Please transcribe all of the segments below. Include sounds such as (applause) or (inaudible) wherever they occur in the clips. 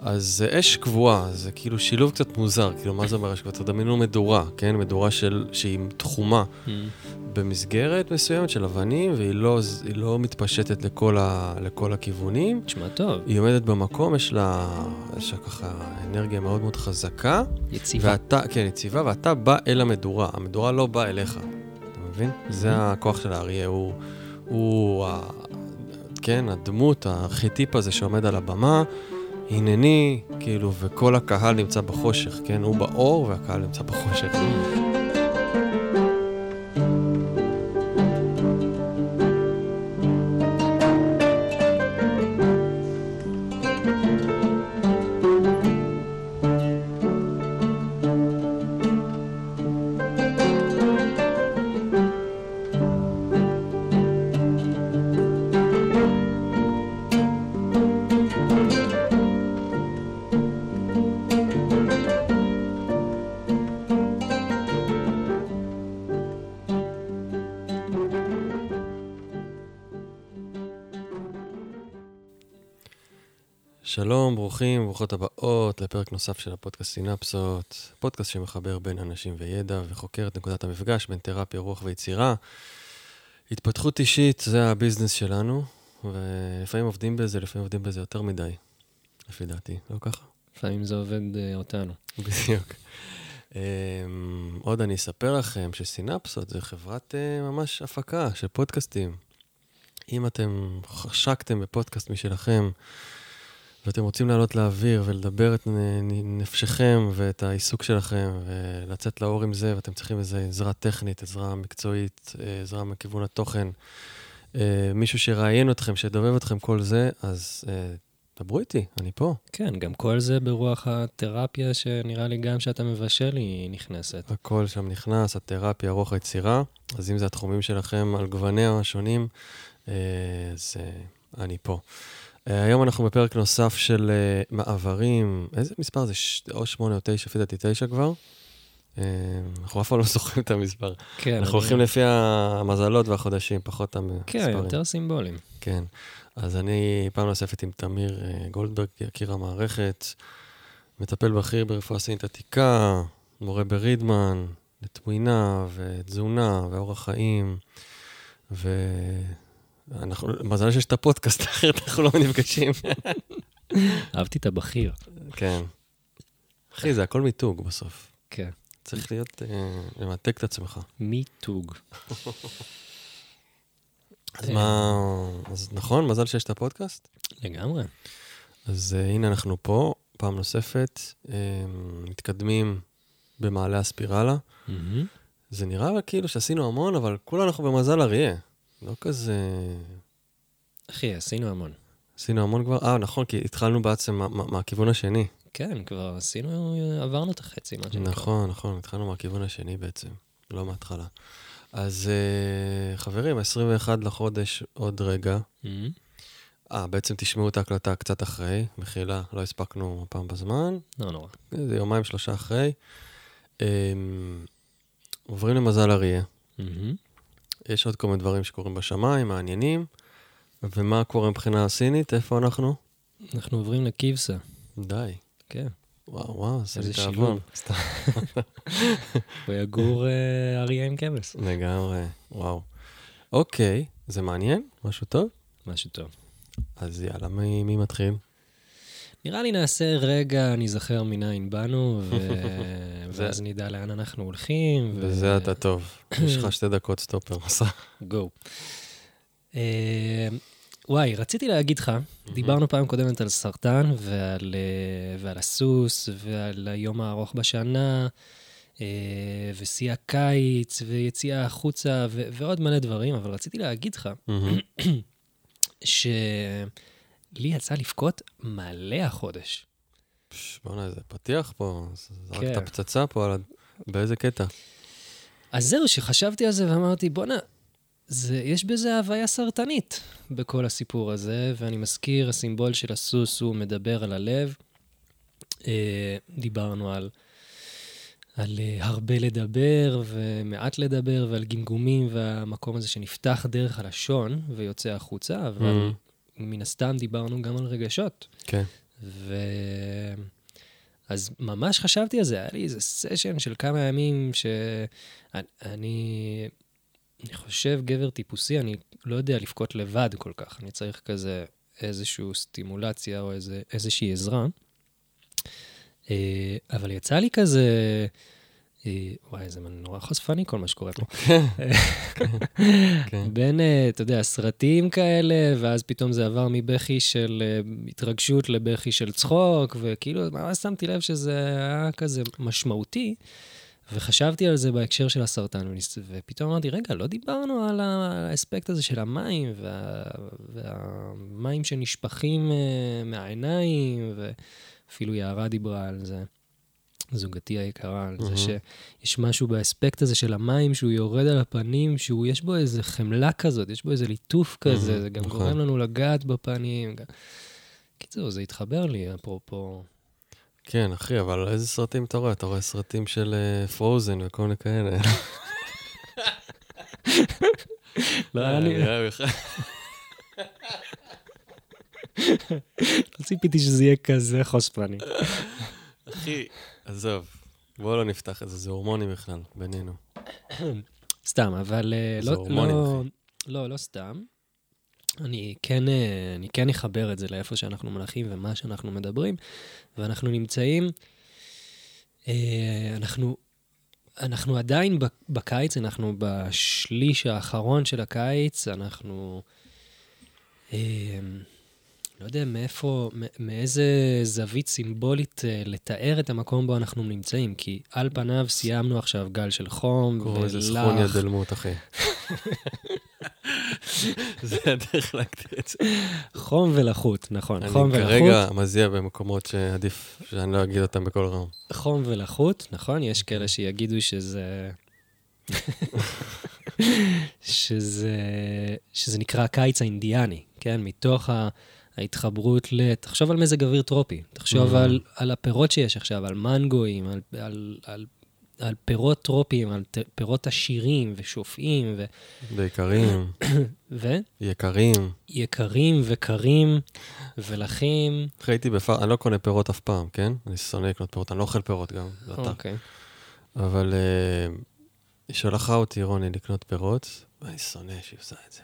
אז זה אש קבועה, זה כאילו שילוב קצת מוזר, כאילו מה זה אומר אש קבועה? תדמיינו מדורה, כן? מדורה של, שהיא תחומה Mm. במסגרת מסוימת של אבנים, והיא לא, לא מתפשטת לכל, ה, לכל הכיוונים. תשמע טוב, היא עומדת במקום, יש לה, יש לה ככה אנרגיה מאוד מאוד חזקה, יציבה. ואתה, כן, יציבה, ואתה בא אל המדורה, המדורה לא באה אליך, אתה מבין? זה הכוח של האריה, הוא, הוא, כן, הדמות, הארכיטיפ הזה שעומד על הבמה, הנני, כאילו, וכל הקהל נמצא בחושך, כן? הוא באור והקהל נמצא בחושך. שלום, ברוכים, ברוכות הבאות לפרק נוסף של הפודקאסט סינפסות, פודקאסט שמחבר בין אנשים וידע וחוקר את נקודת המפגש בין תרפיה, רוח ויצירה. התפתחות אישית זה הביזנס שלנו, ולפעמים עובדים בזה, לפעמים עובדים בזה יותר מדי, לפי דעתי, לא ככה? לפעמים זה עובד אה, אותנו. בדיוק. Um, עוד אני אספר לכם שסינפסות זה חברת uh, ממש הפקה של פודקאסטים. אם אתם חשקתם בפודקאסט משלכם, ואתם רוצים לעלות לאוויר ולדבר את נפשכם ואת העיסוק שלכם ולצאת לאור עם זה, ואתם צריכים איזו עזרה טכנית, עזרה מקצועית, עזרה מכיוון התוכן, אה, מישהו שיראיין אתכם, שידובב אתכם כל זה, אז אה, דברו איתי, אני פה. כן, גם כל זה ברוח התרפיה, שנראה לי גם שאתה מבשל היא נכנסת. הכל שם נכנס, התרפיה, רוח היצירה, אז אם זה התחומים שלכם על גווניה השונים, אה, אז אני פה. אה, היום אנחנו בפרק נוסף של אה, מעברים, איזה מספר זה? ש- או שמונה או תשע, לפי דעתי תשע כבר. אה, אנחנו אף פעם לא זוכרים את המספר. כן, אנחנו הולכים לפי המזלות והחודשים, פחות המספרים. כן, יותר סימבולים. כן. אז אני פעם נוספת עם תמיר אה, גולדברג, יקיר המערכת, מטפל בכיר ברפואה סינית עתיקה, מורה ברידמן, לתמוינה ותזונה ואורח חיים, ואנחנו, מזל שיש את הפודקאסט, (laughs) אחרת אנחנו לא נפגשים. אהבתי את הבכיר. כן. אחי, זה הכל מיתוג בסוף. כן. צריך להיות, אה, למתג את עצמך. מיתוג. אז מה, אז נכון, מזל שיש את הפודקאסט. לגמרי. אז uh, הנה אנחנו פה, פעם נוספת, um, מתקדמים במעלה הספירלה. זה נראה כאילו שעשינו המון, אבל כולה אנחנו במזל אריה. לא כזה... אחי, עשינו המון. עשינו המון כבר, אה, נכון, כי התחלנו בעצם מה, מה, מהכיוון השני. כן, כבר עשינו, עברנו את החצי, מה שנקרא. נכון, נכון, התחלנו מהכיוון השני בעצם, לא מההתחלה. אז uh, חברים, 21 לחודש עוד רגע. אה, בעצם תשמעו את ההקלטה קצת אחרי, מחילה, לא הספקנו הפעם בזמן. לא נורא. זה יומיים, שלושה אחרי. Um, עוברים למזל אריה. מהמם. יש עוד כל מיני דברים שקורים בשמיים, מעניינים. ומה קורה מבחינה סינית? איפה אנחנו? אנחנו עוברים לקיבסה. די. כן. וואו, וואו, זה איזה שילוב. סתם. (laughs) ויגור אה, אריה עם כבש. לגמרי, וואו. אוקיי, זה מעניין? משהו טוב? משהו טוב. אז יאללה, מי, מי מתחיל? נראה לי נעשה רגע, ניזכר מנין באנו, ו... (laughs) ואז נדע לאן אנחנו הולכים. ו- בזה אתה טוב. (clears throat) יש לך שתי דקות סטופר, מסע. גו. אה, וואי, רציתי להגיד לך, דיברנו פעם קודמת על סרטן ועל, אה, ועל הסוס ועל היום הארוך בשנה, אה, ושיא הקיץ ויציאה החוצה ו- ועוד מלא דברים, אבל רציתי להגיד לך מהמם. (clears throat) שלי יצא לבכות מלא החודש. פש, בוא'נה, איזה פתיח פה. זרקת כן. פצצה פה על. באיזה קטע? אז זהו, שחשבתי על זה ואמרתי, בואנה, זה, יש בזה הוויה סרטנית בכל הסיפור הזה, ואני מזכיר, הסימבול של הסוס הוא מדבר על הלב. אה, דיברנו על, על אה, הרבה לדבר ומעט לדבר, ועל גמגומים והמקום הזה שנפתח דרך הלשון ויוצא החוצה, אבל מהמם. מן הסתם דיברנו גם על רגשות. כן. ו... אז ממש חשבתי על זה, היה לי איזה סשן של כמה ימים שאני, אני, אני חושב גבר טיפוסי, אני לא יודע לבכות לבד כל כך, אני צריך כזה איזושהי סטימולציה או איזה, איזושהי עזרה. אה, אבל יצא לי כזה... אה, וואי, זה נורא חשפני כל מה שקורה פה. כן. בין, אה, אתה יודע, סרטים כאלה, ואז פתאום זה עבר מבכי של אה, התרגשות לבכי של צחוק, וכאילו, ממש שמתי לב שזה היה כזה משמעותי, וחשבתי על זה בהקשר של הסרטן, ופתאום אמרתי, רגע, לא דיברנו על האספקט הזה של המים, וה, והמים שנשפכים אה, מהעיניים, ואפילו יערה דיברה על זה. זוגתי היקרה, על זה. שיש משהו באספקט הזה של המים, שהוא יורד על הפנים, שהוא, יש בו איזה חמלה כזאת, יש בו איזה ליטוף כזה, זה גם נכון. גורם לנו לגעת בפנים. גם- קיצור, זה התחבר לי, אפרופו... כן, אחי, אבל איזה סרטים אתה רואה? אתה רואה סרטים של פרוזן וכל מיני כאלה. (laughs) לא היה לי, אה, בכלל. לא ציפיתי שזה יהיה כזה חושפני. אחי, עזוב, בואו לא נפתח את זה, זה הורמונים בכלל, בינינו. (coughs) סתם, אבל אה, לא, הורמונים, לא, לא, לא סתם. אני כן, אה, אני כן אחבר את זה לאיפה שאנחנו מנחים ומה שאנחנו מדברים, ואנחנו נמצאים, אה, אנחנו, אנחנו עדיין בקיץ, אנחנו בשליש האחרון של הקיץ, אנחנו, לא יודע מאיפה, מאיזה זווית סימבולית אה, לתאר את המקום בו אנחנו נמצאים, כי על פניו סיימנו עכשיו גל של חום קוראים לזה סכוניה ולח, דלמות, אחי. (laughs) זה הדרך להגדיר את זה. חום ולחות, נכון, אני חום ולחות. כרגע מזיע במקומות שעדיף שאני לא אגיד אותם בקול רם. חום ולחות, נכון? יש כאלה שיגידו שזה... (laughs) שזה, שזה נקרא הקיץ האינדיאני, כן? מתוך ה... ההתחברות ל... תחשוב על מזג אוויר טרופי, תחשוב Mm. על, על הפירות שיש עכשיו, על מנגואים, על, על, על, על פירות טרופיים, על ט- פירות עשירים ושופעים, ו, ויקרים, (coughs) ו... יקרים. יקרים וקרים ולחים. אחי, הייתי בפאר, אני לא קונה פירות אף פעם, כן? אני שונא לקנות פירות, אני לא אוכל פירות גם, זה אתה. אוקיי. אבל אה, היא שלחה אותי, רוני, לקנות פירות, ואני שונא שהיא עושה את זה.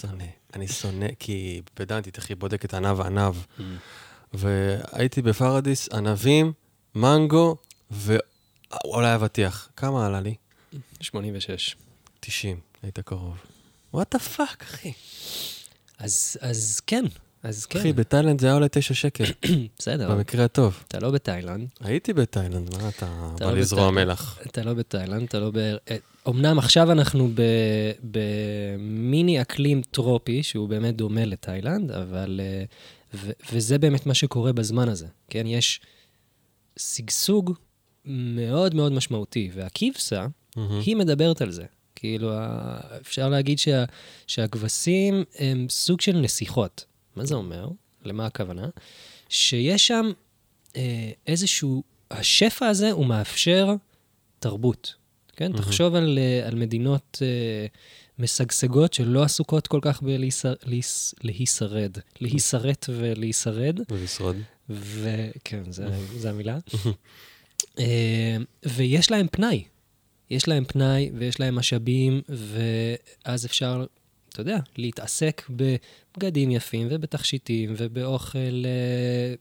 שונא. אני שונא, כי פדנטית, אחי, בודקת ענב ענב. Mm. והייתי בפרדיס, ענבים, מנגו, ואולי אבטיח. כמה עלה לי? 86. 90, היית קרוב. What the fuck, אחי. אז, אז כן, אז כן. אחי, בתאילנד זה היה עולה 9 שקל, (clears throat) בסדר, במקרה הטוב. אתה לא בתאילנד, הייתי בתאילנד, מה אתה בא לא לזרוע. מלח? אתה לא בתאילנד, אתה לא ב... אמנם עכשיו אנחנו. במיני אקלים טרופי, שהוא באמת דומה לתאילנד, אבל... אה, ו... וזה באמת מה שקורה בזמן הזה, כן? יש שגשוג מאוד מאוד משמעותי, והכבשה, מהמם. היא מדברת על זה. כאילו, אפשר להגיד שה, שהכבשים הם סוג של נסיכות. מה זה אומר? למה הכוונה? שיש שם אה, איזשהו... השפע הזה הוא מאפשר תרבות. כן? מהמם. תחשוב על, אה, על מדינות אה, משגשגות שלא עסוקות כל כך בלהישרד. להישרט ולהישרד. ולשרוד. וכן, זו (laughs) המילה. (laughs) אה, ויש להם פנאי. יש להם פנאי ויש להם משאבים, ואז אפשר, אתה יודע, להתעסק בבגדים יפים ובתכשיטים ובאוכל אה,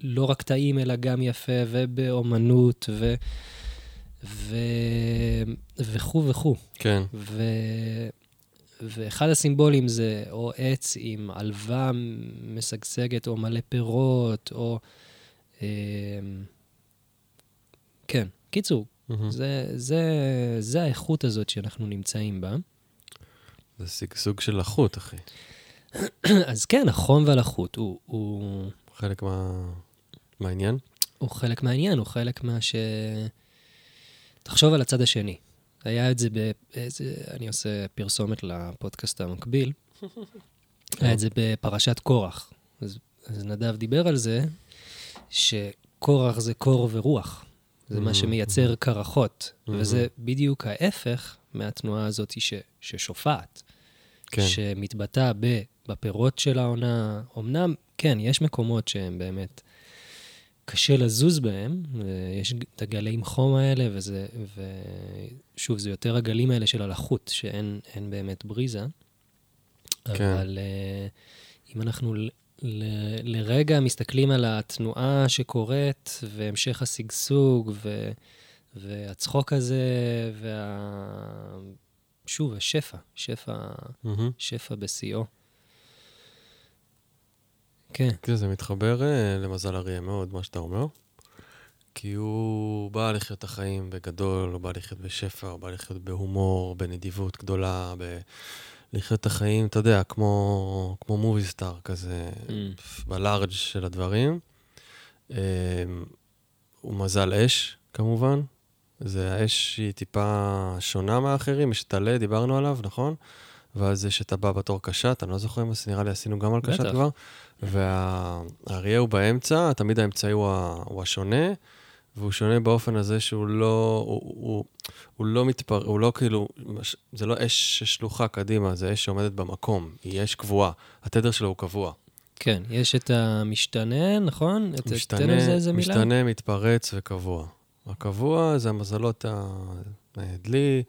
לא רק טעים, אלא גם יפה, ובאומנות, ו... ו... וכו' וכו'. כן. ו... ואחד הסימבולים זה או עץ עם עלווה משגשגת, או מלא פירות, או... אה, כן, קיצור, מהמם. זה, זה, זה האיכות הזאת שאנחנו נמצאים בה. זה שגשוג של לחות, אחי. (clears throat) אז כן, החום והלחות הוא, הוא, חלק מה... מהעניין. הוא חלק מהעניין, הוא חלק מה ש... תחשוב על הצד השני. היה את זה באיזה... אני עושה פרסומת לפודקאסט המקביל. (laughs) היה את זה בפרשת קורח. אז, אז נדב דיבר על זה, שקורח זה קור ורוח. זה מה Mhm, שמייצר קרחות. Mhm. וזה בדיוק ההפך מהתנועה הזאת ש, ששופעת. כן. שמתבטא ב, בפירות של העונה. אמנם, כן, יש מקומות שהם באמת קשה לזוז בהם, יש את הגלי חום האלה, וזה, ושוב, זה יותר הגלים האלה של הלחות, שאין באמת בריזה. כן. אבל uh, אם אנחנו ל, ל, לרגע מסתכלים על התנועה שקורית, והמשך השגשוג, ו, והצחוק הזה, וה... שוב, השפע, שפע, mm-hmm. שפע בשיאו. כן. כן, זה מתחבר uh, למזל אריה מאוד, מה שאתה אומר. כי הוא בא לחיות את החיים בגדול, הוא בא לחיות בשפע, הוא בא לחיות בהומור, בנדיבות גדולה, ב... לחיות את החיים, אתה יודע, כמו, כמו מובי סטאר כזה, mm. בלארג' של הדברים. Um, הוא מזל אש, כמובן. זה האש שהיא טיפה שונה מהאחרים, יש את הלד, דיברנו עליו, נכון? ואז יש את הבא בתור קשת, אני לא זוכר אם נראה לי עשינו גם על קשת כבר. והאריה הוא באמצע, תמיד האמצעי הוא, הוא השונה, והוא שונה באופן הזה שהוא לא, הוא, הוא, הוא לא מתפר... הוא לא כאילו, זה לא אש שלוחה קדימה, זה אש שעומדת במקום, היא אש קבועה. התדר שלו הוא קבוע. כן, יש את המשתנה, נכון? משתנה, תן לזה איזה מילה. משתנה, מתפרץ וקבוע. הקבוע זה המזלות הדלי,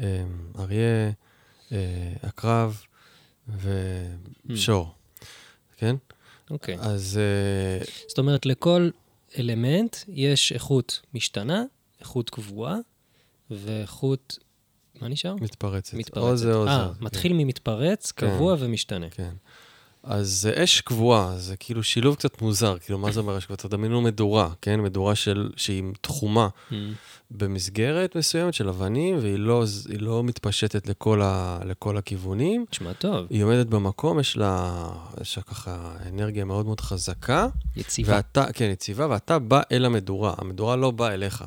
אמ, אריה, עקרב אה, ושור, hmm. כן? אוקיי. Okay. אז... אה, זאת אומרת, לכל אלמנט יש איכות משתנה, איכות קבועה ואיכות... מה נשאר? מתפרצת. מתפרצת. או זה או זה. אה, מתחיל כן. ממתפרץ, קבוע כן, ומשתנה. כן. אז זה אש קבועה, זה כאילו שילוב קצת מוזר, כאילו, מה זה אומר אש קבועה? תדמיינו מדורה, כן? מדורה של, שהיא תחומה mm. במסגרת מסוימת של אבנים, והיא לא, לא מתפשטת לכל, ה, לכל הכיוונים. נשמע טוב. היא עומדת במקום, יש לה, יש לה ככה אנרגיה מאוד מאוד חזקה. יציבה. ואתה, כן, יציבה, ואתה בא אל המדורה. המדורה לא באה אליך,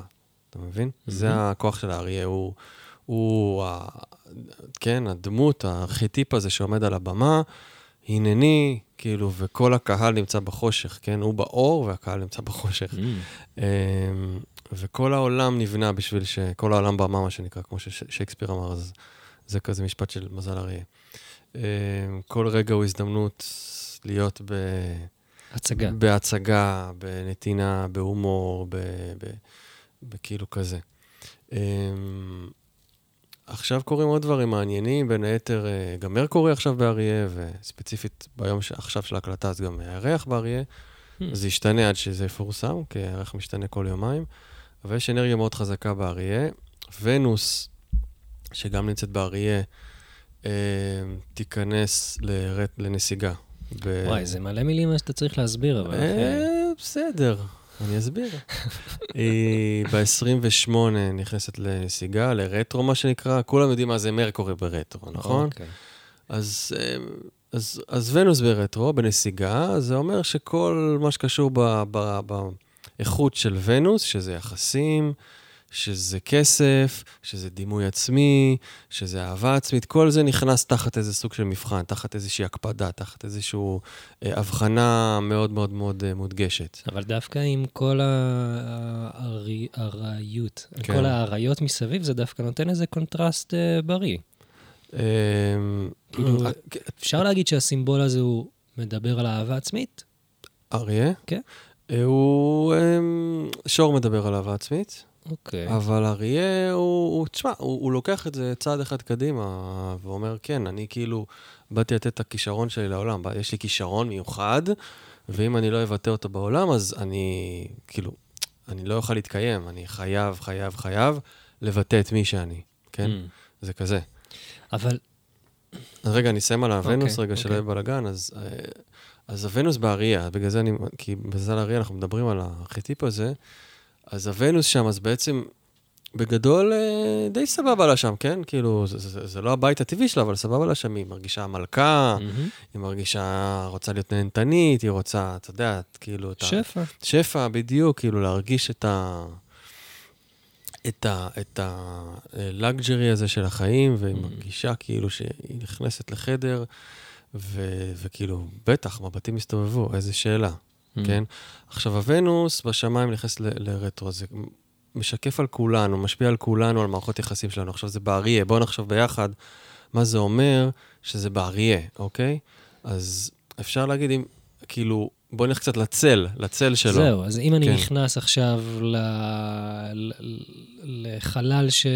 אתה מבין? Mm-hmm. זה הכוח של האריה, הוא, הוא, כן, הדמות, הארכיטיפ הזה שעומד על הבמה. הנני, כאילו, וכל הקהל נמצא בחושך, כן? הוא באור והקהל נמצא בחושך. Mm. אמ, וכל העולם נבנה בשביל ש... כל העולם במה, מה שנקרא, כמו ששייקספיר אמר, אז זה כזה משפט של מזל אריה. אמ, כל רגע הוא הזדמנות להיות ב... הצגה. בהצגה, בנתינה, בהומור, בכאילו כזה. עכשיו קורים עוד דברים מעניינים, בין היתר אה, גם מרקורי עכשיו באריה, וספציפית ביום ש... עכשיו של ההקלטה, אז גם הירח באריה. Hmm. זה ישתנה עד שזה יפורסם, כי הירח משתנה כל יומיים. אבל יש אנרגיה מאוד חזקה באריה. ונוס, שגם נמצאת באריה, אה, תיכנס. לנסיגה. ב... וואי, זה מלא מילים שאתה צריך להסביר, אבל... אה, בסדר. אני אסביר. (laughs) היא ב-28 נכנסת לנסיגה, לרטרו, מה שנקרא. כולם יודעים מה זה מרקורי ברטרו, נכון? אוקיי. אז, אה, אז, אז ונוס ברטרו, בנסיגה, זה אומר שכל מה שקשור באיכות של ונוס, שזה יחסים, שזה כסף, שזה דימוי עצמי, שזה אהבה עצמית, כל זה נכנס תחת איזה סוג של מבחן, תחת איזושהי הקפדה, תחת איזושהי אה, הבחנה מאוד מאוד מאוד אה, מודגשת. אבל דווקא עם כל הארעיות, כן. כל הארעיות מסביב, זה דווקא נותן איזה קונטרסט אה, בריא. אמ, כאילו, אה, אפשר להגיד שהסימבול הזה הוא מדבר על אהבה עצמית? אריה? כן. אה, הוא... אמ, שור מדבר על אהבה עצמית. אוקיי. Okay. אבל אריה, הוא, הוא תשמע, הוא, הוא לוקח את זה צעד אחד קדימה, ואומר, כן, אני כאילו, באתי לתת את הכישרון שלי לעולם, יש לי כישרון מיוחד, ואם אני לא אבטא אותו בעולם, אז אני, כאילו, אני לא אוכל להתקיים, אני חייב, חייב, חייב לבטא את מי שאני, כן? Mm. זה כזה. אבל... אז רגע, אני אסיים על הוונוס, okay, אוקיי, רגע, okay. שלא אוקיי. יהיה בלאגן, אז... אה, אז הוונוס באריה, בגלל זה אני, כי בזל אריה אנחנו מדברים על הארכיטיפ הזה, אז הוונוס שם, אז בעצם, בגדול, אה, די סבבה לה שם, כן? כאילו, זה, זה, זה לא הבית הטבעי שלה, אבל סבבה לה שם. היא מרגישה מלכה, mm-hmm. היא מרגישה, רוצה להיות נהנתנית, היא רוצה, אתה יודע, כאילו... שפע. ה... שפע, בדיוק, כאילו, להרגיש את ה... את ה... את הלאגג'רי הזה של החיים, והיא mm-hmm. מרגישה כאילו שהיא נכנסת לחדר, ו, וכאילו, בטח, מבטים הסתובבו, איזה שאלה. Mm. כן? עכשיו, הוונוס בשמיים נכנס לרטרו, זה משקף על כולנו, משפיע על כולנו, על מערכות יחסים שלנו. עכשיו, זה באריה, בואו נחשוב ביחד מה זה אומר שזה באריה, אוקיי? אז אפשר להגיד, אם, כאילו, בוא נלך קצת לצל, לצל שלו. זהו, אז אם אני כן. נכנס עכשיו ל... לחלל ש...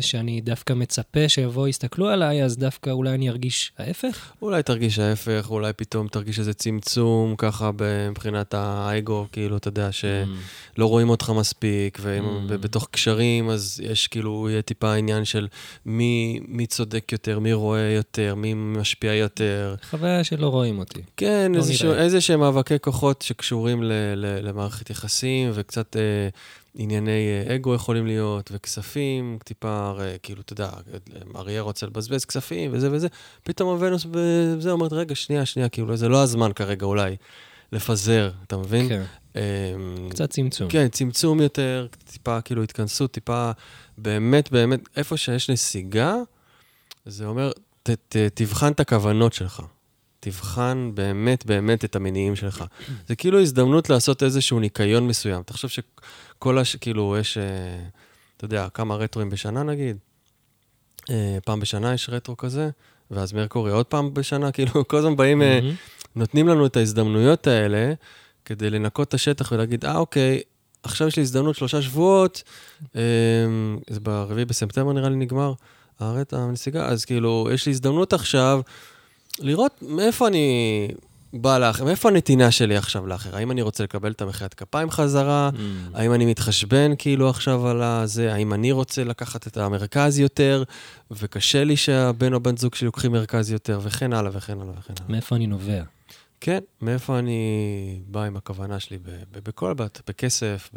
שאני דווקא מצפה שיבואו יסתכלו עליי, אז דווקא אולי אני ארגיש ההפך? אולי תרגיש ההפך, אולי פתאום תרגיש איזה צמצום, ככה מבחינת האגו, כאילו, אתה יודע, שלא רואים אותך מספיק, Mm. ובתוך קשרים, אז יש כאילו, יהיה טיפה עניין של מי, מי צודק יותר, מי רואה יותר, מי משפיע יותר. חוויה שלא רואים אותי. כן, לא. איזה שהם מאבקי כוחות שקשורים ל, ל, למערכת יחסים, וקצת אה, ענייני אה, אגו יכולים להיות, וכספים, טיפה, הרי, כאילו, אתה יודע, אריה רוצה לבזבז כספים וזה וזה, פתאום הוונוס וזה אומרת, רגע, שנייה, שנייה, כאילו, זה לא הזמן כרגע אולי לפזר, אתה מבין? כן, אה, קצת צמצום. כן, צמצום יותר, טיפה כאילו התכנסות, טיפה באמת, באמת, איפה שיש נסיגה, זה אומר, ת, ת, תבחן את הכוונות שלך. תבחן באמת באמת את המניעים שלך. זה כאילו הזדמנות לעשות איזשהו ניקיון מסוים. תחשוב שכל הש... כאילו, יש, אה, אתה יודע, כמה רטרואים בשנה נגיד? אה, פעם בשנה יש רטרו כזה, ואז מרקורי עוד פעם בשנה, (laughs) כאילו, כל הזמן באים... מהמם. נותנים לנו את ההזדמנויות האלה כדי לנקות את השטח ולהגיד, אה, אוקיי, עכשיו יש לי הזדמנות שלושה שבועות, זה ברביעי בספטמבר נראה לי נגמר, הארץ, הנסיגה, אז כאילו, יש לי הזדמנות עכשיו לראות מאיפה אני בא לאחר, מאיפה הנתינה שלי עכשיו לאחר. האם אני רוצה לקבל את המחיית כפיים חזרה? Mm. האם אני מתחשבן כאילו עכשיו על הזה? האם אני רוצה לקחת את המרכז יותר, וקשה לי שהבן או בן זוג שלי לוקחים מרכז יותר, וכן הלאה וכן הלאה וכן הלאה. מאיפה אני נובע? כן, מאיפה אני בא עם הכוונה שלי, בכל בת, בכסף,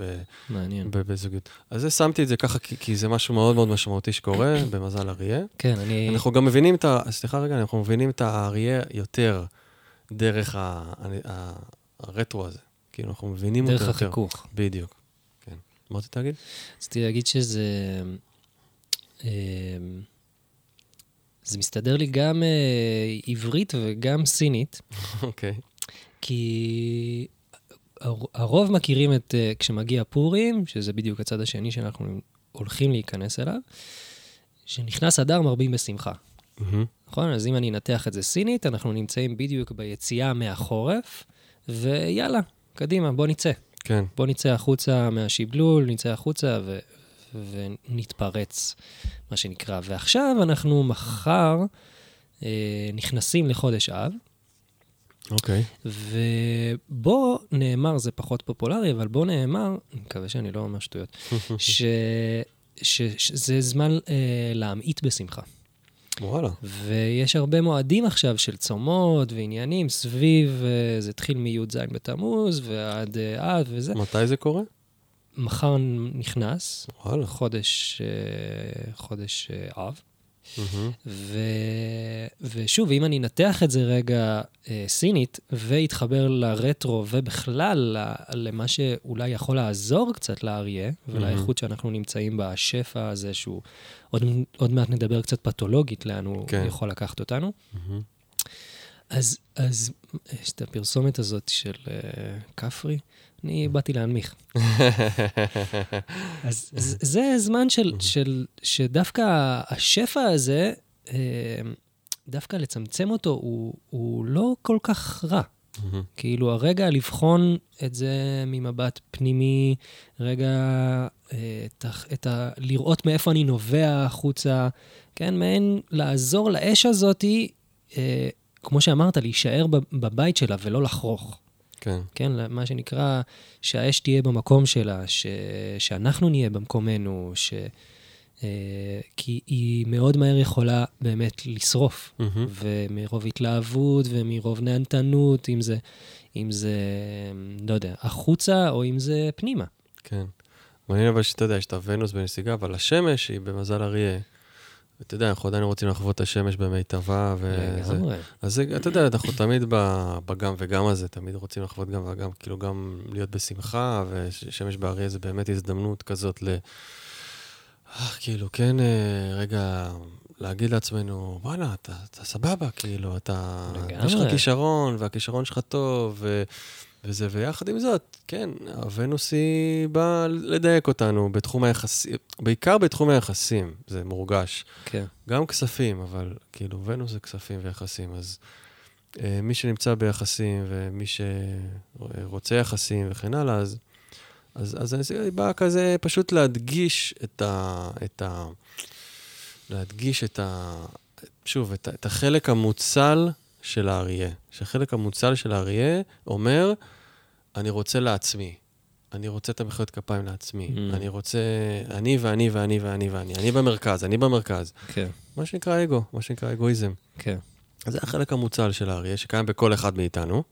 מעניין. בזוגיות. אז זה שמתי את זה ככה, כי, כי זה משהו מאוד מאוד משמעותי שקורה, (coughs) במזל אריה. כן, אני... אנחנו גם מבינים את ה... סליחה רגע, אנחנו מבינים את האריה יותר דרך ה, ה, הרטרו הזה. כאילו, אנחנו מבינים דרך אותו יותר. החיכוך. בדיוק, כן. מה רצית להגיד? רציתי להגיד שזה... זה מסתדר לי גם אה, עברית וגם סינית, אוקיי. כי הר- הרוב מכירים את, אה, כשמגיע פורים, שזה בדיוק הצד השני שאנחנו הולכים להיכנס אליו, שנכנס אדר מרבים בשמחה. מהמם. נכון? אז אם אני אנתח את זה סינית, אנחנו נמצאים בדיוק ביציאה מהחורף, ויאללה, קדימה, בוא נצא. כן, בוא נצא החוצה מהשיבלול, נצא החוצה ו... ונתפרץ, מה שנקרא. ועכשיו אנחנו מחר אה, נכנסים לחודש אב, אוקיי. ובו נאמר, זה פחות פופולרי, אבל בו נאמר, אני מקווה שאני לא אומר שטויות, (laughs) ש... ש... שזה זמן אה, להמעיט בשמחה. וואלה. ויש הרבה מועדים עכשיו של צומות ועניינים סביב, אה, זה התחיל מי"ז בתמוז ועד אה, אב וזה. מתי זה קורה? מחר נכנס, וואלה. חודש, אה, חודש אה, אב. מהמם. ו... ושוב, אם אני אנתח את זה רגע אה, סינית, ויתחבר לרטרו, ובכלל למה שאולי יכול לעזור קצת לאריה, ולאיכות שאנחנו נמצאים בה, השפע הזה, שהוא... עוד, עוד מעט נדבר קצת פתולוגית לאן הוא כן. יכול לקחת אותנו. מהמם. אז, אז יש את הפרסומת הזאת של uh, כפרי, אני באתי להנמיך. (laughs) אז ז- זה זמן של, של, שדווקא השפע הזה, אה, דווקא לצמצם אותו, הוא, הוא לא כל כך רע. מהמם. כאילו, הרגע לבחון את זה ממבט פנימי, רגע אה, את ה, את ה, לראות מאיפה אני נובע החוצה, כן, מעין לעזור לאש הזאתי, אה, כמו שאמרת, להישאר בב- בבית שלה ולא לחרוך. כן. כן, מה שנקרא, שהאש תהיה במקום שלה, ש... שאנחנו נהיה במקומנו, ש... אה, כי היא מאוד מהר יכולה באמת לשרוף, מהמם. ומרוב התלהבות ומרוב נהנתנות, אם זה, אם זה, לא יודע, החוצה או אם זה פנימה. כן. מעניין אבל שאתה יודע, יש את הוונוס בנסיגה, אבל השמש היא במזל אריה. אתה יודע, אנחנו עדיין רוצים לחוות את השמש במיטבה, וזה... אז זה, אתה יודע, אנחנו תמיד בגם וגם הזה, תמיד רוצים לחוות גם וגם, כאילו גם להיות בשמחה, ושמש באריה זה באמת הזדמנות כזאת ל... אה, כאילו, כן, אה, רגע, להגיד לעצמנו, וואלה, אתה, אתה סבבה, כאילו, אתה... לגמרי. יש לך כישרון, והכישרון שלך טוב, ו... וזה, ויחד עם זאת, כן, הוונוס היא באה לדייק אותנו בתחום היחסים, בעיקר בתחום היחסים, זה מורגש. כן. גם כספים, אבל כאילו, ונוס זה כספים ויחסים, אז אה, מי שנמצא ביחסים ומי שרוצה יחסים וכן הלאה, אז, אז, אז אני בא כזה פשוט להדגיש את ה... את ה להדגיש את ה... שוב, את, את החלק המוצל של האריה. שהחלק המוצל של האריה אומר, אני רוצה לעצמי. אני רוצה את המחיאות כפיים לעצמי. Mm. אני רוצה... אני ואני ואני ואני ואני. אני במרכז, אני במרכז. כן. מה שנקרא אגו, מה שנקרא אגואיזם. כן. אז זה החלק המוצל של האריה, שקיים בכל אחד מאיתנו,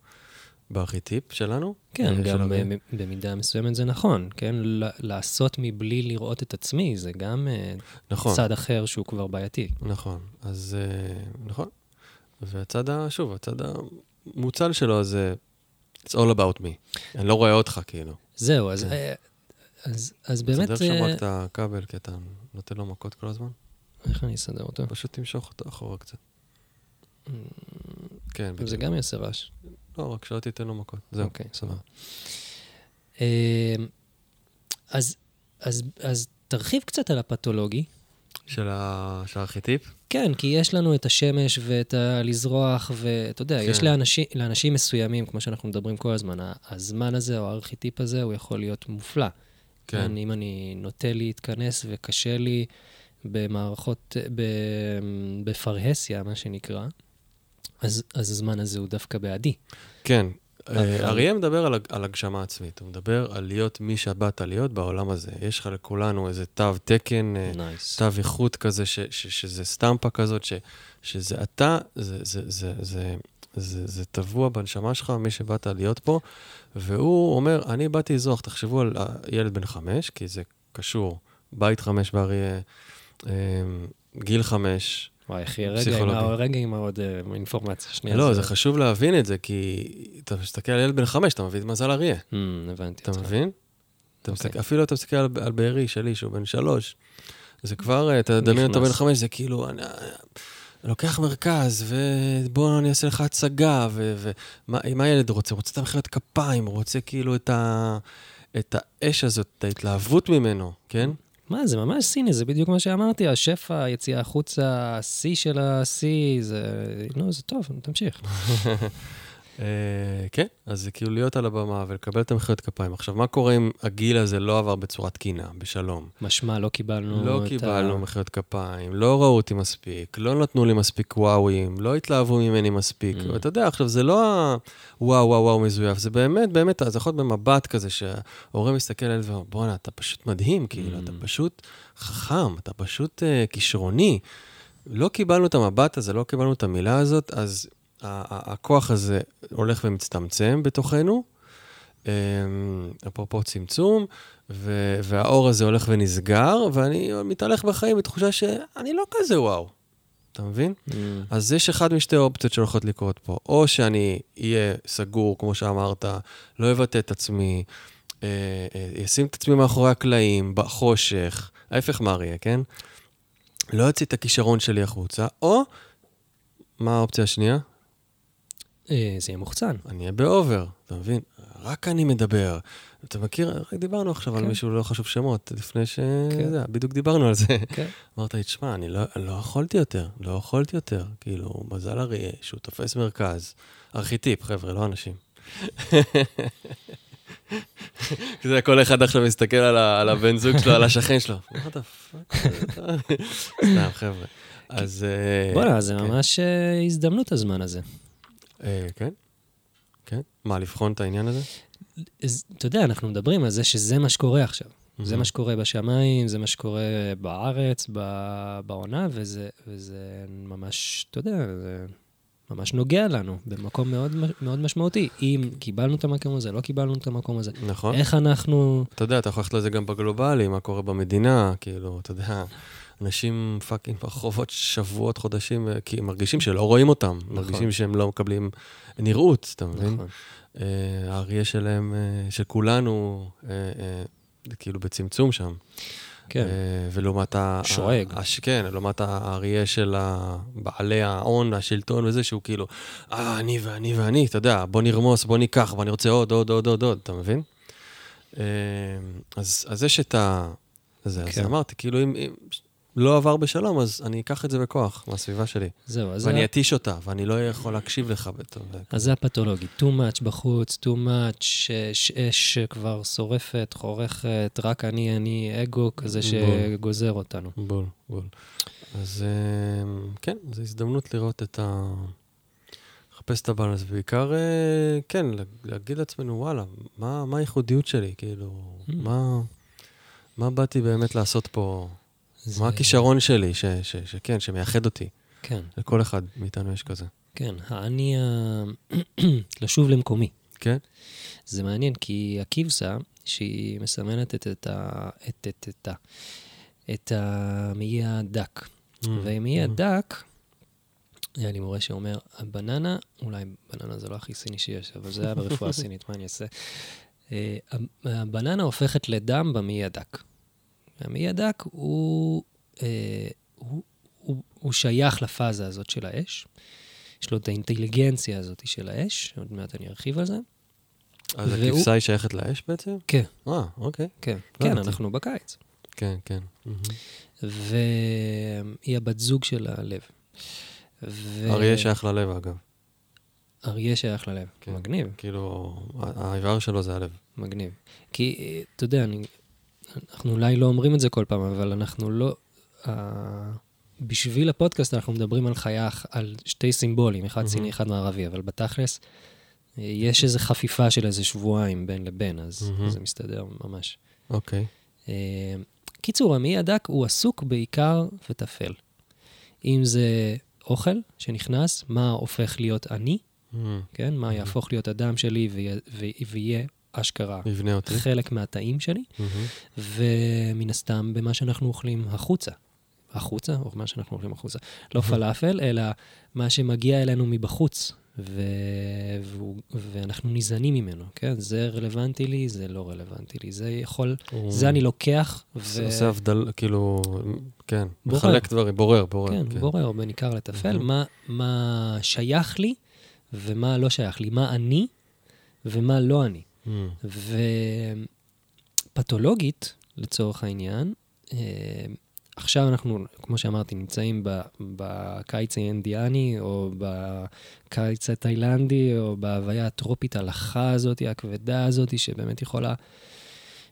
בארכיטיפ שלנו. כן, אה, גם במידה מסוימת זה נכון, כן? לעשות מבלי לראות את עצמי, זה גם אה, נכון, צד אחר שהוא כבר בעייתי. נכון. אז אה, נכון. והצד, שוב, הצד המוצל שלו זה It's all about me. אני לא רואה אותך, כאילו. זהו, אז, כן. אה, אז, אז באמת, תסדר שם אה, רק את הכבל, כי אתה נותן לו מכות כל הזמן. איך אני אסדר אותו? פשוט תמשוך אותו אחורה קצת. כן, בדיוק. זה גם יעשה רעש. לא, רק שלא תיתן לו מכות. זהו, אוקיי, סבבה. אה, אז, אז, אז תרחיב קצת על הפתולוגי. של ה- של הארכיטיפ? כן, כי יש לנו את השמש ואת הלזרוח, ואתה יודע, כן. יש לאנשים, לאנשים מסוימים, כמו שאנחנו מדברים כל הזמן, הזמן הזה או הארכיטיפ הזה, הוא יכול להיות מופלא. כן. אם אני נוטה להתכנס וקשה לי במערכות, ב, בפרהסיה, מה שנקרא, אז, אז הזמן הזה הוא דווקא בעדי. כן. אה, אריה מדבר על, על הגשמה עצמית, הוא מדבר על להיות מי שבאת להיות בעולם הזה. יש לך לכולנו איזה תו תקן, אה, נייס. תו איכות כזה, ש, ש, שזה סטמפה כזאת, ש, שזה אתה, זה, זה, זה, זה, זה, זה טבוע בנשמה שלך, מי שבאת להיות פה, והוא אומר, אני באתי לזרוח, תחשבו על ילד בן חמש, כי זה קשור, בית חמש באריה, אה, גיל חמש, וואי, אחי, רגע עם, רגע עם העוד אה, אינפורמציה. שנייה. לא, זה חשוב להבין את זה, כי אתה מסתכל על ילד בן חמש, אתה מבין מזל אריה. Hmm, הבנתי אתה. מבין? אוקיי. אפילו אתה מסתכל על, בארי שלי, שהוא בן שלוש, זה כבר, אה, אתה מדמיין אותו. בן חמש, זה כאילו, אני, לוקח מרכז, ובוא אני אעשה לך הצגה, ומה מה הילד רוצה? רוצה את המחיאות כפיים, רוצה כאילו את, את האש הזאת, את ההתלהבות ממנו, כן? מה, זה ממש סיני, זה בדיוק מה שאמרתי, השפע, היציאה החוצה, השיא של השיא, זה... נו, זה טוב, תמשיך. (laughs) אה, כן, אז זה כאילו להיות על הבמה ולקבל את המחיאות כפיים. עכשיו, מה קורה אם הגיל הזה לא עבר בצורה תקינה, בשלום? משמע, לא קיבלנו לא את קיבלנו ה... מחיאות כפיים, לא ראו אותי מספיק, לא נתנו לי מספיק וואוים, לא התלהבו ממני מספיק. Mm. ואתה יודע, עכשיו, זה לא הוואו וואו וואו מזויף, זה באמת, באמת, זה יכול להיות במבט כזה שההורה מסתכל על זה ואומר, בואנה, אתה פשוט מדהים, כאילו, Mm. אתה פשוט חכם, אתה פשוט uh, כישרוני. לא קיבלנו את המבט הזה, לא קיבלנו את המילה הזאת, אז הכוח הזה הולך ומצטמצם בתוכנו. אמ, אפרופו צמצום, ו- והאור הזה הולך ונסגר, ואני מתהלך בחיים בתחושה שאני לא כזה וואו. אתה מבין? Mm, אז יש אחד משתי אופציות שהולכות לקרות פה. או שאני אהיה סגור, כמו שאמרת, לא אבטא את עצמי, אה, אה, אשים את עצמי מאחורי הקלעים, בחושך, ההפך מאריה, כן? לא אוציא את הכישרון שלי החוצה, או, מה האופציה השנייה? אה, זה יהיה מוחצן. אני אהיה ב over, אתה מבין? רק אני מדבר. אתה מכיר, רק דיברנו עכשיו על כן. מישהו, לא חשוב שמות, לפני ש... כן. זה, בדיוק דיברנו על זה. כן. (laughs) אמרת לי, תשמע, אני לא, לא יכולתי יותר, לא יכולתי יותר. כאילו, מזל אריה, שהוא תופס מרכז. ארכיטיפ, חבר'ה, לא אנשים. (laughs) זה כל אחד עכשיו מסתכל על, ה, על הבן זוג שלו, על השכן שלו. What the fuck? סתם, חבר'ה. אז... אה, בוא'נה, זה כן. ממש אה, הזדמנות הזמן הזה. אה, כן? כן? מה, לבחון את העניין הזה? אתה יודע, אנחנו מדברים על זה שזה מה שקורה עכשיו. זה Mhm. מה שקורה בשמיים, זה מה שקורה בארץ, בעונה, וזה, וזה ממש, אתה יודע, זה ממש נוגע לנו במקום מאוד, מאוד משמעותי. אם קיבלנו את המקום הזה, לא קיבלנו את המקום הזה. נכון. איך אנחנו... אתה יודע, אתה יכול ללכת לזה גם בגלובלי, מה קורה במדינה, כאילו, אתה יודע, אנשים fucking ברחובות שבועות, חודשים, אה, כי הם מרגישים שלא רואים אותם, מרגישים שהם לא מקבלים נראות, אתה מבין? נכון. אה, האריה שלהם, אה, של כולנו, אה, זה כאילו בצמצום שם. כן. אה, ולעומת ה... שואג. ה- הש- כן, לעומת האריה של בעלי ההון, השלטון וזה, שהוא כאילו, אה, אני ואני ואני, אתה יודע, בוא נרמוס, בוא ניקח, ואני רוצה עוד, עוד, עוד, עוד, עוד, אתה מבין? אה, אז, אז יש את ה... זה, אז כן. אמרתי, כאילו, אם, אם לא עבר בשלום, אז אני אקח את זה בכוח מהסביבה שלי. זהו, אז ואני אתיש אותה, ואני לא יכול להקשיב לך בטוב. אז זה הפתולוגי. too much בחוץ, too much, אש שכבר שורפת, חורכת, רק אני, אני, אגו כזה. שגוזר אותנו. בול, בול. אז אה, כן, זו הזדמנות לראות את ה... לחפש את הבלנס, ובעיקר, אה, כן, לה- להגיד לעצמנו, וואלה, מה מה הייחודיות שלי? כאילו, Mm. מה... מה באתי באמת לעשות פה? זה- מה הכישרון שלי, ש- ש- שכן, שמייחד אותי? כן, לכל אחד מאיתנו יש כזה. כן. האני ה... (clears throat) לשוב למקומי. כן? זה מעניין, כי הכבשה, שהיא מסמנת את, את, ה, את, את, את, את המעי הדק. Mm. ומעי Mm. הדק, היה לי מורה שאומר, הבננה, אולי בננה זה לא הכי סיני שיש, אבל זה היה ברפואה (laughs) סינית, מה אני אעשה? אה, הבננה הופכת לדם במעי הדק. והמעי הדק הוא, אה, הוא, הוא, הוא שייך לפאזה הזאת של האש. יש לו את האינטליגנציה הזאת של האש, עוד מעט אני ארחיב על זה. אז והוא- הכבשה היא שייכת לאש בעצם? כן, אה, אוקיי. כן, לא כן, ידעתי. אנחנו בקיץ. כן, כן. והיא הבת זוג של הלב. ו... אריה שייך ללב, אגב. אריה שייך ללב. כן. מגניב, כאילו, האיבר שלו זה הלב. מגניב. כי, אה, אתה יודע, אני, אנחנו אולי לא אומרים את זה כל פעם, אבל אנחנו לא... Uh, בשביל הפודקאסט אנחנו מדברים על חיה, אח- על שתי סימבולים, אחד מהמם. סיני, אחד מערבי, אבל בתכלס, אה, יש איזו חפיפה של איזה שבועיים בין לבין, אז מהמם. זה מסתדר ממש. אוקיי. אה, קיצור, המעי הדק הוא עסוק בעיקר וטפל. אם זה אוכל שנכנס, מה הופך להיות אני, מהמם. כן? מה יהפוך להיות אדם שלי ויהיה אשכרה יבנה אותי. חלק מהתאים שלי, מהמם. ומן הסתם במה שאנחנו אוכלים החוצה. החוצה, או מה שאנחנו אוכלים החוצה. לא פלאפל, אלא מה שמגיע אלינו מבחוץ, ו... והוא... ואנחנו ניזונים ממנו, כן? זה רלוונטי לי, זה לא רלוונטי לי. זה יכול... הוא זה אני לוקח, ו... עושה- עושה הבדל, כאילו, כן, בורר. מחלק דברים, בורר, בורר. כן, בורר בין עיקר לטפל. מה, מה שייך לי ומה לא שייך לי, מה אני ומה לא אני. ופתולוגית, לצורך העניין, אה, עכשיו אנחנו, כמו שאמרתי, נמצאים בקיץ האינדיאני, או בקיץ התאילנדי, או בהוויה הטרופית הלכה הזאת, הכבדה הזאת, שבאמת יכולה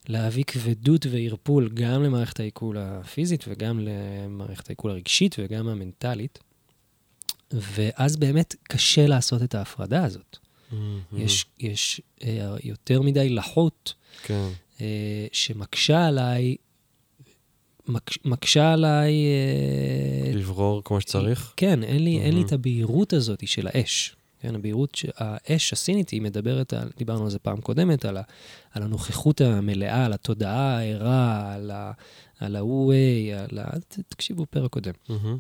להביא כבדות וערפול גם למערכת העיכול הפיזית, וגם למערכת העיכול הרגשית, וגם המנטלית. ואז באמת קשה לעשות את ההפרדה הזאת. מהמם. יש, יש אה, יותר מדי לחות כן. אה, שמקשה עליי, מקש, מקשה עליי... אה, לברור כמו שצריך. כן, אין לי, אין לי מהמם. את הבהירות הזאת של האש. כן, הבהירות, האש הסינית, היא מדברת על, דיברנו על זה פעם קודמת, על, ה, על הנוכחות המלאה, על התודעה הערה, על, ה, על ה-wu-way, על ה... תקשיבו פרק קודם. מהמם.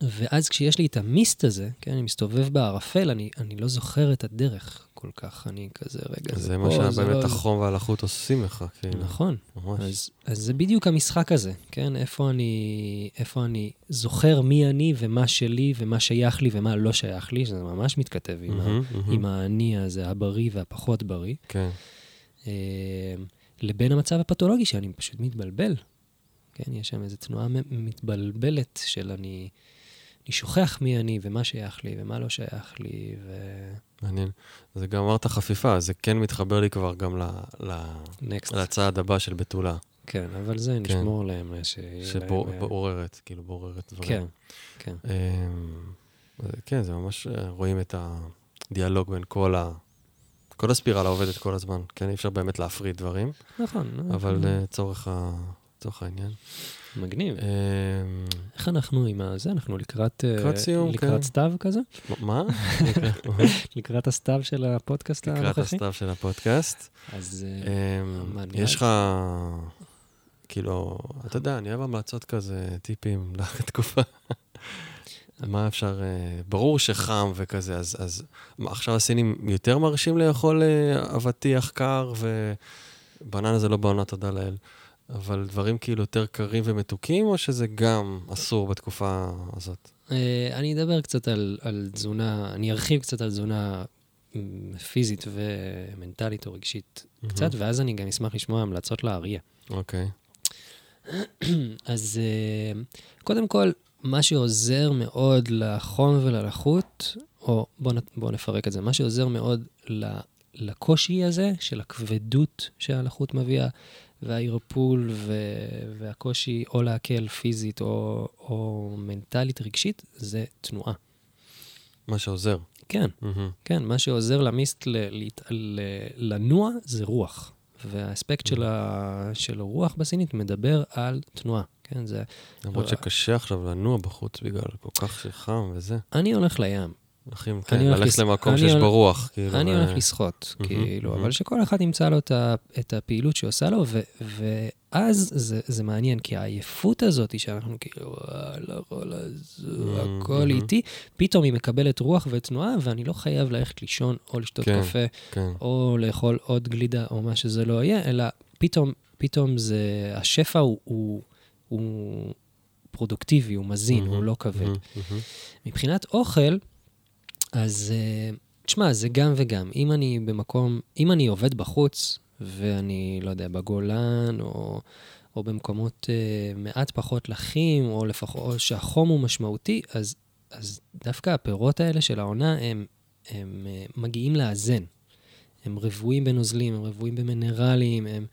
ואז כשיש לי את המיסט הזה, כן, אני מסתובב בערפל, אני, אני לא זוכר את הדרך כל כך, אני כזה, רגע, זה מה שבאמת לא- החום והלחות עושים לך, כאילו. נכון. ממש. אז, אז זה בדיוק המשחק הזה, כן? איפה אני, איפה אני זוכר מי אני ומה שלי ומה שייך לי ומה לא שייך לי, שזה ממש מתכתב עם, ה, מהמם, מהמם. עם האני הזה, הבריא והפחות בריא, כן. אה, לבין המצב הפתולוגי, שאני פשוט מתבלבל. כן, יש שם איזו תנועה מתבלבלת של אני, אני שוכח מי אני ומה שייך לי ומה לא שייך לי, ו... מעניין. זה גם אמרת חפיפה, זה כן מתחבר לי כבר גם ל- ל- נקסט. לצעד הבא של בתולה, כן, אבל זה כן. נשמור להם, אה, שיהיה להם... אה, שבוררת, כאילו בוררת דברים. כן, כן. אמ, אז כן, זה ממש, אה, רואים את הדיאלוג בין כל ה... כל הספירלה עובדת כל הזמן, כן? אי אפשר באמת להפריד דברים, נכון. אבל אה, צורך ה- לצורך העניין. מגניב. אמ, איך אנחנו עם הזה? אנחנו לקראת... אה, לקראת סיום, לקראת כן. סתיו כזה? מה? (laughs) לקראת הסתיו של הפודקאסט לקראת הנוכחי? הסתיו של הפודקאסט. אז אה, אמ, יש. לך, כאילו, אתה יודע, אני אוהב המלצות כזה, טיפים (laughs) לתקופה. מה אפשר, אה, ברור שחם וכזה, אז, אז מה, עכשיו הסינים יותר מרשים לאכול אבטיח קר, ובננה זה לא בעונה, תודה לאל. אבל דברים כאילו יותר קרים ומתוקים, או שזה גם אסור בתקופה הזאת? אה, אני אדבר קצת על, על תזונה, אני ארחיב קצת על תזונה מ, פיזית ומנטלית או רגשית קצת, ואז אני גם אשמח לשמוע המלצות לאריה. אוקיי. (clears throat) אז אה, קודם כל, מה שעוזר מאוד לחום וללחות, או בואו בוא נפרק את זה, מה שעוזר מאוד לקושי הזה של הכבדות שהלחות מביאה, והערפול והקושי או להקל פיזית או, או מנטלית רגשית, זה תנועה. מה שעוזר. כן, mm-hmm. כן, מה שעוזר למיסט ל, ל, ל, לנוע זה רוח. והאספקט mm-hmm. של, ה, של הרוח בסינית מדבר על תנועה. כן, זה... למרות שקשה עכשיו לנוע בחוץ בגלל כל כך חם וזה. אני הולך לים. הולכים, כן, ללכת למקום שיש בו רוח. כאילו, אני הולך לשחות, כאילו, אבל שכל אחד ימצא לו את הפעילות שעושה לו, ואז זה מעניין, כי העייפות הזאת שאנחנו כאילו, לא יכול לזוז, הכל איטי, פתאום היא מקבלת רוח ותנועה, ואני לא חייב ללכת לישון או לשתות כן, קפה, כן. או לאכול עוד גלידה, או מה שזה לא יהיה, אלא פתאום, פתאום זה, השפע הוא, הוא פרודוקטיבי, הוא מזין, הוא לא כבד. מבחינת אוכל, אז uh, תשמע, זה גם וגם. אם אני במקום, אם אני עובד בחוץ, ואני, לא יודע, בגולן, או, או במקומות uh, מעט פחות לחים, או לפחות, או שהחום הוא משמעותי, אז, אז דווקא הפירות האלה של העונה, הם, הם uh, מגיעים לאזן. הם רבועים בנוזלים, הם רבועים במינרלים, הם,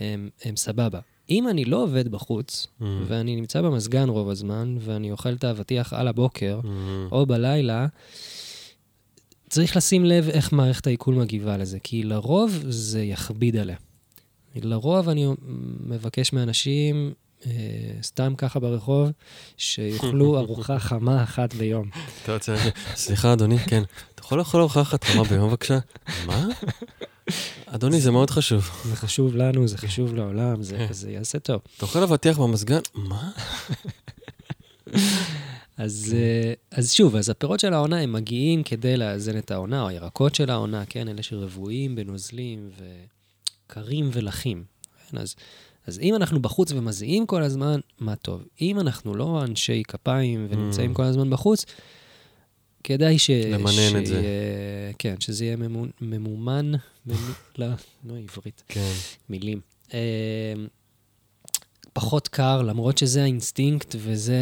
הם, הם סבבה. אם אני לא עובד בחוץ, mm-hmm. ואני נמצא במזגן רוב הזמן, ואני אוכל את האבטיח על הבוקר, mm-hmm. או בלילה, צריך לשים לב איך מערכת העיכול מגיבה לזה, כי לרוב זה יכביד עליה. לרוב אני מבקש מאנשים, אה, סתם ככה ברחוב, שיאכלו (laughs) ארוחה חמה אחת ביום. אתה רוצה... סליחה, אדוני, כן. אתה יכול לאכול ארוחה אחת חמה ביום, בבקשה? מה? אדוני, זה מאוד חשוב. זה חשוב לנו, זה חשוב לעולם, זה יעשה טוב. אתה אוכל אבטיח במזגן? מה? אז, כן. אז שוב, אז הפירות של העונה הם מגיעים כדי לאזן את העונה, או הירקות של העונה, כן, אלה שרבועים בנוזלים וקרים ולחים. כן, אז, אז אם אנחנו בחוץ ומזיעים כל הזמן, מה טוב. אם אנחנו לא אנשי כפיים ונמצאים mm. כל הזמן בחוץ, כדאי ש... למנן ש... את זה. כן, שזה יהיה ממומן, ממומן, ממ... לא, לא עברית. כן. מילים. פחות קר, למרות שזה האינסטינקט וזה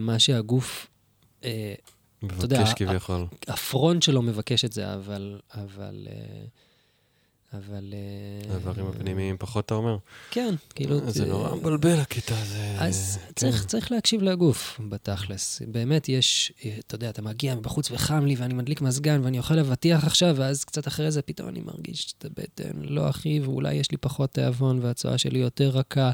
מה שהגוף... אה, מבקש כביכול. ה front שלו מבקש את זה, אבל... אבל אה, אבל... אה, האיברים הפנימיים פחות, אתה אומר? כן, כאילו... אה, זה נורא מבלבל הקטע הזה. אז כן. צריך להקשיב לגוף, בתכלס. באמת יש, אה, אתה יודע, אתה מגיע מבחוץ וחם לי, ואני מדליק מזגן, ואני אוכל אבטיח עכשיו, ואז קצת אחרי זה פתאום אני מרגיש את הבטן לא אחי, ואולי יש לי פחות תיאבון, והצואה שלי יותר רכה,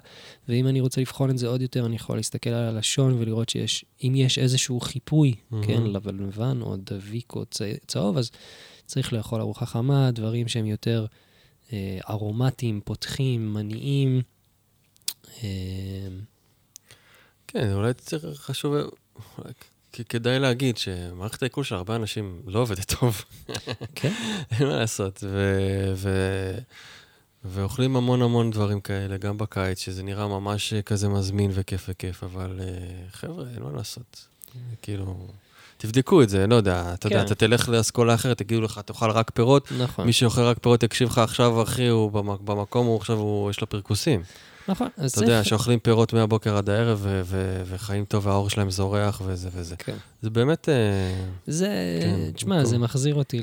ואם אני רוצה לבחון את זה עוד יותר, אני יכול להסתכל על הלשון ולראות שיש, אם יש איזשהו חיפוי, כן, לבן או דביק או צהוב, אז צריך לאכול ארוחה חמה, דברים שהם יותר... אה, ארומטיים, פותחים, מניעים. אה, כן, אולי צריך, חשוב, כדאי להגיד שמערכת העיכול של הרבה אנשים לא עובדת טוב. כן. (laughs) אין מה לעשות. ו- ו- ואוכלים המון המון דברים כאלה, גם בקיץ, שזה נראה ממש כזה מזמין וכיף וכיף, אבל uh, חבר'ה, אין מה לעשות. כאילו... תבדקו את זה, לא יודע, אתה כן. יודע, אתה תלך לאסכולה אחרת, תגידו לך, תאכל רק פירות. נכון. מי שאוכל רק פירות יקשיב לך עכשיו, אחי, הוא במקום, הוא עכשיו, הוא, יש לו פרקוסים. נכון, אתה יודע, שאוכלים פירות מהבוקר עד הערב, ו- ו- וחיים טוב, והאור שלהם זורח, וזה וזה. כן. זה באמת... אה, זה, כן, תשמע, זה מחזיר אותי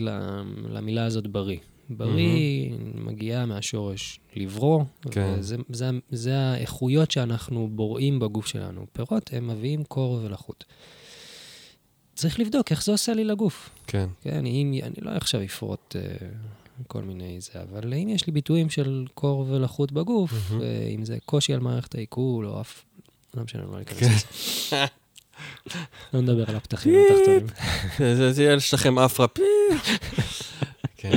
למילה הזאת בריא. בריא mm-hmm. מגיעה מהשורש לברוא, כן. וזה זה, זה האיכויות שאנחנו בוראים בגוף שלנו. פירות, הם מביאים קור ולחות. צריך לבדוק איך זה עושה לי לגוף. כן. כן, אם, אני לא עכשיו אפרוט uh, כל מיני זה, אבל אם יש לי ביטויים של קור ולחות בגוף, mm-hmm. uh, אם זה קושי על מערכת העיכול, או אף... לא משנה, לא ניכנס כן. לזה. (laughs) לא נדבר על הפתחים התחתונים. (laughs) זה יהיה לשכם אפרה פי. כן.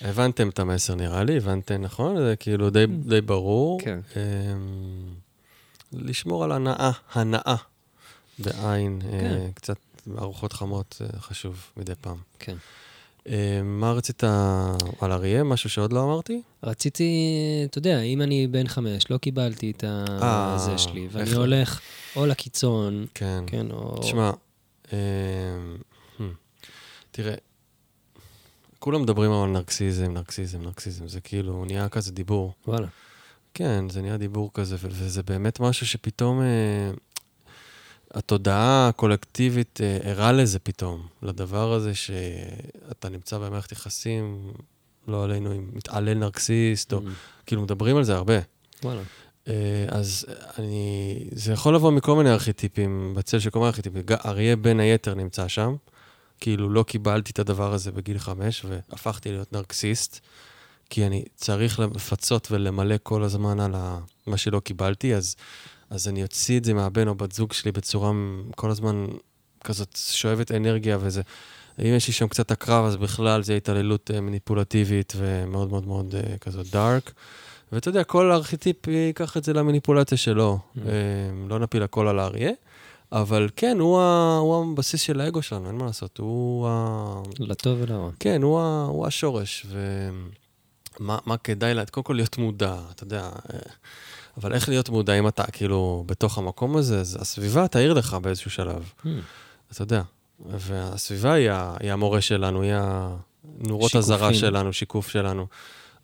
הבנתם את המסר נראה לי, הבנתם, נכון? זה כאילו די, mm. די ברור. כן. אמ, לשמור על הנאה, הנאה, בעין, אה, כן. קצת ארוחות חמות אה, חשוב מדי פעם. כן. אה, מה רצית על אריה? משהו שעוד לא אמרתי? רציתי, אתה יודע, אם אני בן חמש, לא קיבלתי את הזה אה, שלי, ואני הולך או לקיצון, כן, כן, או... תשמע, hmm, תראה, כולם מדברים על נרקסיזם, נרקסיזם, נרקסיזם, זה כאילו נהיה כזה דיבור. וואלה. כן, זה נהיה דיבור כזה, וזה באמת משהו שפתאום התודעה הקולקטיבית אה, ערה לזה פתאום, לדבר הזה שאתה נמצא במערכת יחסים, לא עלינו, עם מתעלל נרקסיסט, או Mm. כאילו מדברים על זה הרבה. וואלה. אה, אז אני, זה יכול לבוא מכל מיני ארכיטיפים, בצל של כל מיני ארכיטיפים. אריה בין היתר נמצא שם, כאילו לא קיבלתי את הדבר הזה בגיל חמש, והפכתי להיות נרקסיסט, כי אני צריך לפצות ולמלא כל הזמן על מה שלא קיבלתי, אז, אז אני אוציא את זה מהבן או בת זוג שלי בצורה כל הזמן כזאת שואבת אנרגיה וזה. אם יש לי שם קצת הקרב, אז בכלל זה התעללות אה, מניפולטיבית ומאוד מאוד מאוד אה, כזאת דארק. ואתה יודע, כל ארכיטיפ ייקח את זה למניפולציה שלו. Mm. אה, לא נפיל הכל על האריה, אבל כן, הוא, ה, הוא הבסיס של האגו שלנו, אין מה לעשות. הוא ה... לטוב ולרע. כן, הוא, ה, הוא השורש. ומה מה כדאי לה? קודם כל להיות מודע, אתה יודע. אבל איך להיות מודע אם אתה כאילו בתוך המקום הזה? אז הסביבה תעיר לך באיזשהו שלב, Mm. אתה יודע. והסביבה היא, היא המורה שלנו, היא הנורות. אזהרה שלנו, שיקוף שלנו.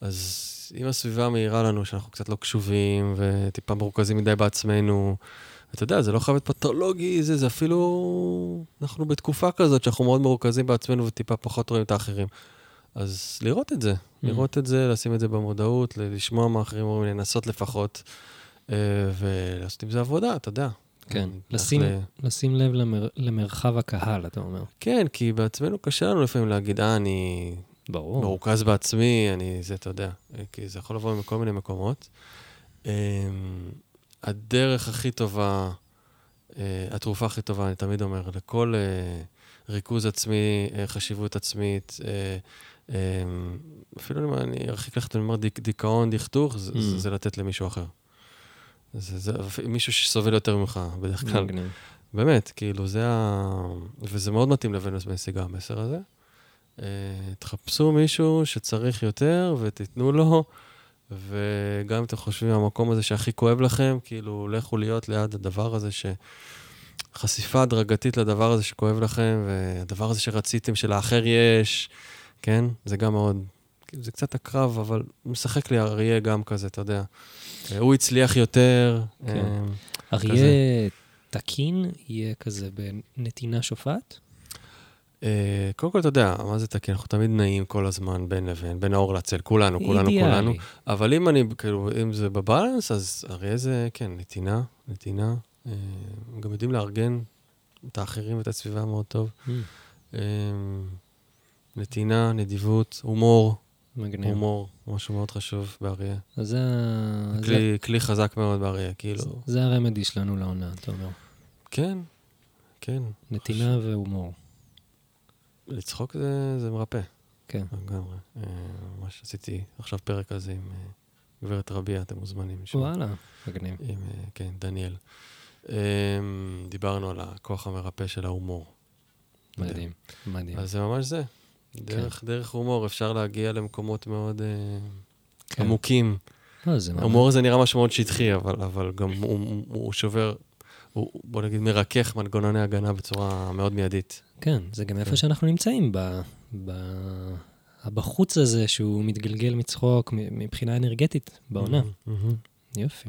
אז אם הסביבה מעירה לנו שאנחנו קצת לא קשובים וטיפה מרוכזים מדי בעצמנו, אתה יודע, זה לא חייב להיות פתולוגי, זה, זה אפילו... אנחנו בתקופה כזאת שאנחנו מאוד מרוכזים בעצמנו וטיפה פחות רואים את האחרים. אז לראות את זה, לראות את זה, לשים את זה במודעות, לשמוע מה אחרים אומרים, לנסות לפחות, אה, ולעשות עם זה עבודה, אתה יודע. כן, לשים, ל- לשים לב למר, למרחב הקהל, אתה אומר. כן, כי בעצמנו קשה לנו לפעמים להגיד, אה, אני ברור. מרוכז בעצמי, אני זה, אתה יודע, כי זה יכול לבוא מכל מיני מקומות. אמ, הדרך הכי טובה, אה, התרופה הכי טובה, אני תמיד אומר, לכל אה, ריכוז עצמי, אה, חשיבות עצמית, אה, אפילו אם אני ארחיק לכת, אני אומר דיכאון, דכדוך, זה, Mm. זה, זה לתת למישהו אחר. זה, זה מישהו שסובל יותר ממך, בדרך כלל. מגניב. באמת, כאילו, זה ה... וזה מאוד מתאים לוונוס בנסיגה, המסר הזה. אה, תחפשו מישהו שצריך יותר ותיתנו לו, וגם אם אתם חושבים המקום הזה שהכי כואב לכם, כאילו, לכו להיות ליד הדבר הזה ש... חשיפה הדרגתית לדבר הזה שכואב לכם, והדבר הזה שרציתם שלאחר יש, כן? זה גם מאוד... זה קצת הקרב, אבל משחק לי אריה גם כזה, אתה יודע. אה, הוא הצליח יותר. כן. אה, אריה תקין יהיה כזה בנתינה שופעת? אה, קודם כל, אתה יודע, מה זה תקין? אנחנו תמיד נעים כל הזמן בין לבין, בין האור לצל, כולנו, כולנו, כולנו. אידיאלי. אבל אם אני, כאילו, אם זה בבלנס, אז הרי זה, כן, נתינה, נתינה. אה, גם יודעים לארגן את האחרים ואת הסביבה מאוד טוב. Mm, אה, נתינה, נדיבות, הומור, מגניב. הומור, משהו מאוד חשוב באריה. אז זה, ה- זה, כלי, כלי חזק מאוד באריה, כאילו. זה הרמדי שלנו לעונה, אתה אומר. כן, כן. נתינה והומור. לצחוק זה, זה מרפא. כן. לגמרי. אה, ממש עשיתי עכשיו פרק על זה עם אה, גברת רביע, אתם מוזמנים. וואלה, מגניב. עם, אה, כן, דניאל. דיברנו על הכוח המרפא של ההומור. מדהים, מדהים. אז זה ממש זה. דרך, דרך הומור אפשר להגיע למקומות מאוד אה, כן. עמוקים. לא, זה ממש... ההומור הזה נראה משהו מאוד שטחי, אבל, אבל גם הוא, הוא, הוא שובר, הוא, בוא נגיד, מרכך מנגנוני הגנה בצורה מאוד מיידית. כן, זה גם כן. איפה שאנחנו נמצאים, ב... ב... בחוץ הזה שהוא מתגלגל מצחוק מבחינה אנרגטית בעונה. מהמם. יופי.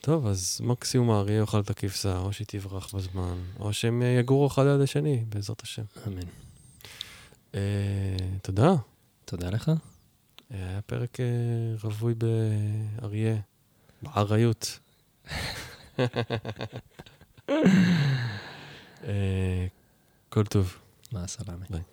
טוב, אז מקסימום האריה יאכל את הכבשה, או שהיא תברח בזמן, או שהם אה, יגורו אחד ליד השני, בעזרת השם. אמן. אה, תודה. תודה לך. היה פרק אה, רווי באריה, באריות. (laughs) אה, כל טוב. מה הסלאמי. ביי.